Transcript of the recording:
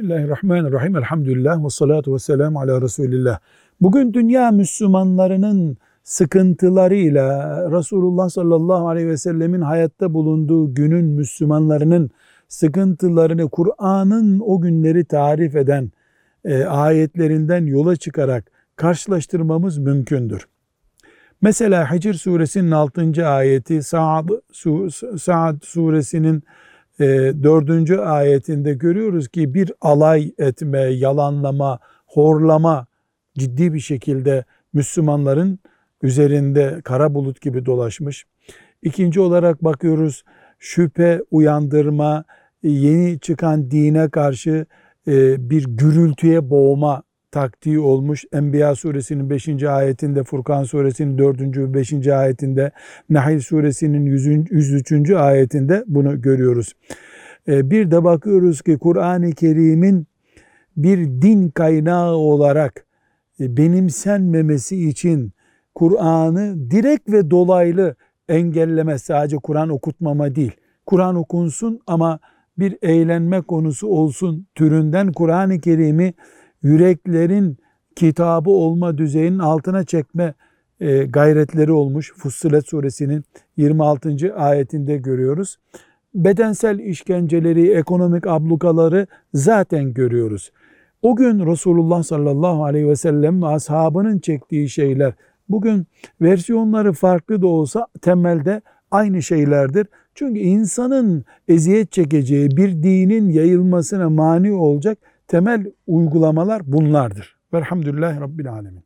Bismillahirrahmanirrahim. Elhamdülillah ve salatu ve selamu ala Resulillah. Bugün dünya Müslümanlarının sıkıntılarıyla Resulullah sallallahu aleyhi ve sellemin hayatta bulunduğu günün Müslümanlarının sıkıntılarını Kur'an'ın o günleri tarif eden e, ayetlerinden yola çıkarak karşılaştırmamız mümkündür. Mesela Hicr suresinin 6. ayeti, Sa'd, Sa'd suresinin e, 4. ayetinde görüyoruz ki bir alay etme, yalanlama, horlama ciddi bir şekilde Müslümanların üzerinde kara bulut gibi dolaşmış. İkinci olarak bakıyoruz şüphe uyandırma, yeni çıkan dine karşı e, bir gürültüye boğma taktiği olmuş. Enbiya suresinin 5. ayetinde, Furkan suresinin 4. ve 5. ayetinde, Nahil suresinin 103. ayetinde bunu görüyoruz. E, bir de bakıyoruz ki Kur'an-ı Kerim'in bir din kaynağı olarak e, benimsenmemesi için Kur'an'ı direkt ve dolaylı engelleme sadece Kur'an okutmama değil. Kur'an okunsun ama bir eğlenme konusu olsun türünden Kur'an-ı Kerim'i yüreklerin kitabı olma düzeyinin altına çekme e, gayretleri olmuş. Fussilet suresinin 26. ayetinde görüyoruz. Bedensel işkenceleri, ekonomik ablukaları zaten görüyoruz. O gün Resulullah sallallahu aleyhi ve sellem ve ashabının çektiği şeyler bugün versiyonları farklı da olsa temelde aynı şeylerdir. Çünkü insanın eziyet çekeceği bir dinin yayılmasına mani olacak temel uygulamalar bunlardır. Velhamdülillahi Rabbil Alemin.